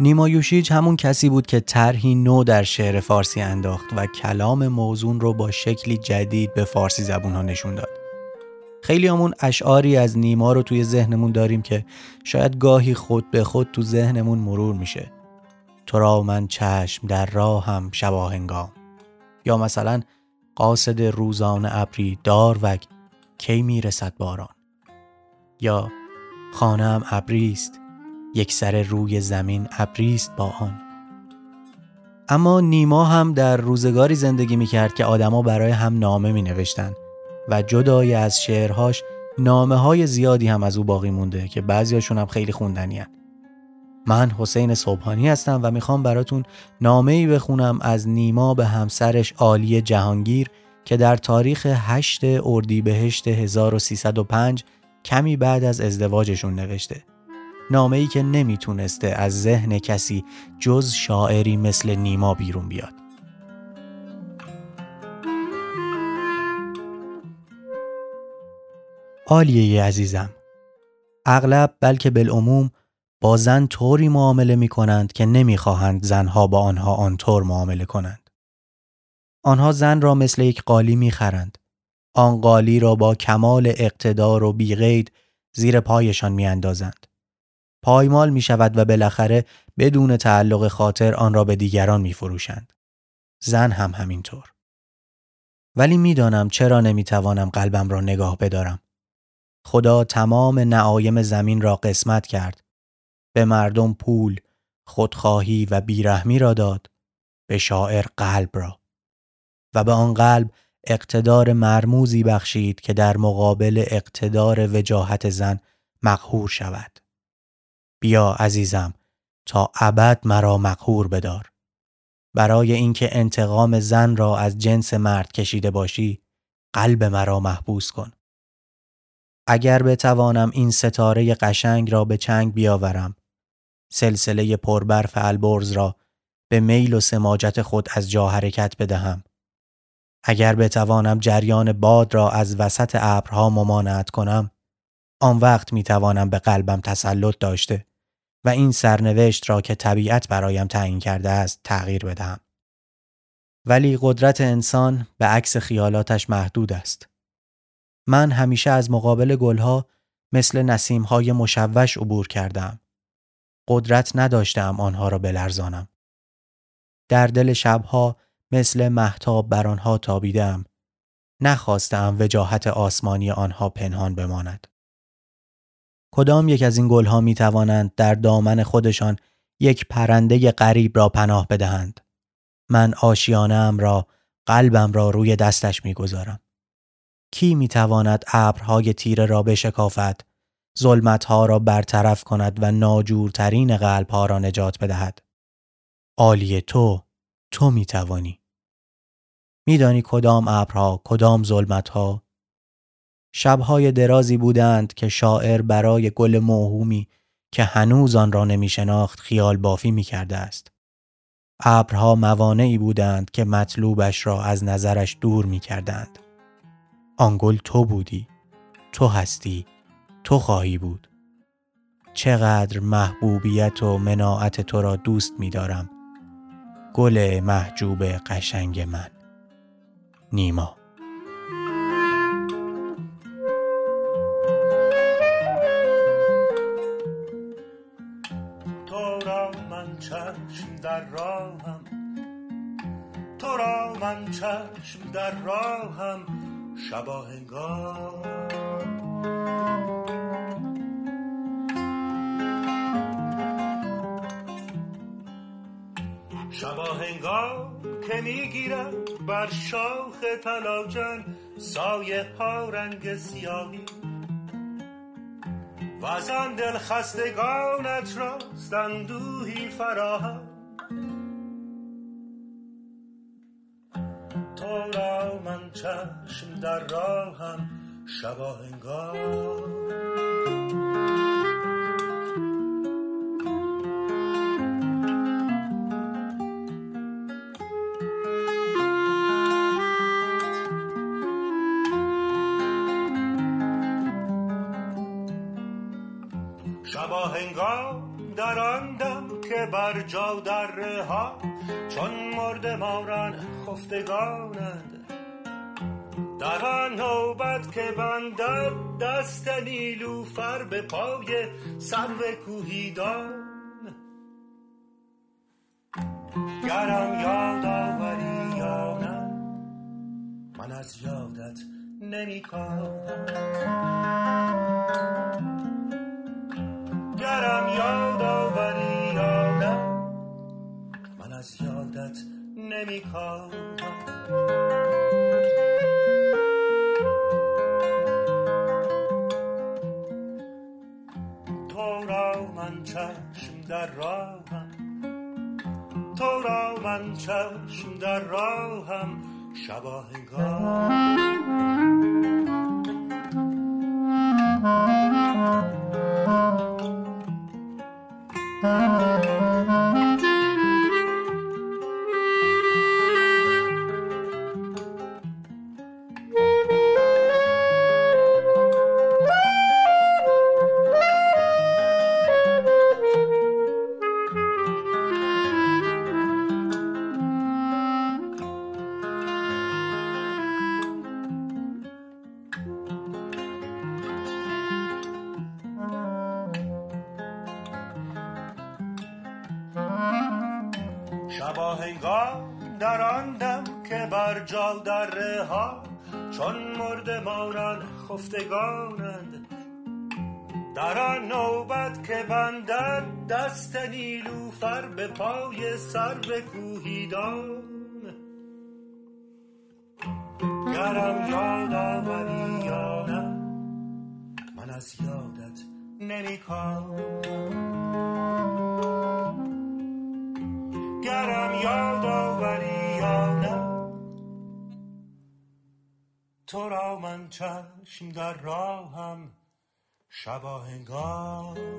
نیما یوشیج همون کسی بود که طرحی نو در شعر فارسی انداخت و کلام موزون رو با شکلی جدید به فارسی زبون ها نشون داد. خیلی همون اشعاری از نیما رو توی ذهنمون داریم که شاید گاهی خود به خود تو ذهنمون مرور میشه. تو را من چشم در راهم شباهنگام یا مثلا قاصد روزان ابری داروگ کی می‌رسد باران یا خانم ابریست یک سر روی زمین ابریست با آن اما نیما هم در روزگاری زندگی می کرد که آدما برای هم نامه می نوشتن و جدای از شعرهاش نامه های زیادی هم از او باقی مونده که بعضیاشون هم خیلی خوندنی من حسین صبحانی هستم و می‌خوام براتون نامه ای بخونم از نیما به همسرش عالی جهانگیر که در تاریخ 8 اردیبهشت 1305 کمی بعد از ازدواجشون نوشته. نامه ای که نمی‌تونسته از ذهن کسی جز شاعری مثل نیما بیرون بیاد. عالیه عزیزم اغلب بلکه بالعموم با زن طوری معامله می کنند که نمی‌خواهند زنها با آنها آنطور معامله کنند. آنها زن را مثل یک قالی می‌خرند. آن قالی را با کمال اقتدار و بیغید زیر پایشان میاندازند. پایمال می شود و بالاخره بدون تعلق خاطر آن را به دیگران می فروشند. زن هم همینطور. ولی می‌دانم چرا نمی‌توانم قلبم را نگاه بدارم. خدا تمام نعایم زمین را قسمت کرد به مردم پول، خودخواهی و بیرحمی را داد به شاعر قلب را و به آن قلب اقتدار مرموزی بخشید که در مقابل اقتدار وجاهت زن مقهور شود بیا عزیزم تا ابد مرا مقهور بدار. برای اینکه انتقام زن را از جنس مرد کشیده باشی قلب مرا محبوس کن. اگر بتوانم این ستاره قشنگ را به چنگ بیاورم سلسله پربرف البرز را به میل و سماجت خود از جا حرکت بدهم. اگر بتوانم جریان باد را از وسط ابرها ممانعت کنم، آن وقت می توانم به قلبم تسلط داشته. و این سرنوشت را که طبیعت برایم تعیین کرده است تغییر بدهم. ولی قدرت انسان به عکس خیالاتش محدود است. من همیشه از مقابل گلها مثل نسیمهای مشوش عبور کردم. قدرت نداشتم آنها را بلرزانم. در دل شبها مثل محتاب بر آنها تابیدم. نخواستم وجاهت آسمانی آنها پنهان بماند. کدام یک از این گلها می توانند در دامن خودشان یک پرنده غریب را پناه بدهند. من آشیانم را قلبم را روی دستش می گذارم. کی می تواند ابرهای تیره را بشکافد ظلمتها را برطرف کند و ناجورترین قلبها را نجات بدهد. عالی تو، تو می توانی. میدانی کدام ابرها، کدام ظلمتها؟ شبهای درازی بودند که شاعر برای گل موهومی که هنوز آن را نمی شناخت خیال بافی می کرده است. ابرها موانعی بودند که مطلوبش را از نظرش دور می کردند. آن گل تو بودی، تو هستی، تو خواهی بود چقدر محبوبیت و مناعت تو را دوست می دارم گل محجوب قشنگ من نیما چشم در راهم شباهنگار شبا هنگام که می‌گیرد بر شاخ تلاجن سایه ها رنگ سیاهی. و از آن دل خستگانت راست اندوهی فراهم. چشم در راهم شبا شبا هنگام در آن که بر جا ها چون مرد مارن خفتگانند. در آن نوبت که بندد دست نیلوفر به پای سرو کوهیدان. گرم یاد آوری یا نه من از یادت نمی گرم یاد آوری یا نه من از یادت نمی تو را من چشم در راهم. شباهگاه شباهنگام در آن که بر جال در ها چون مرد ماران خفتگانند. در آن نوبت که بندد دست نیلوفر به پای سرو کوهیدان گرم یاد آوری یا نه؟ من از یادت نمی چشم در راهم شباهنگار.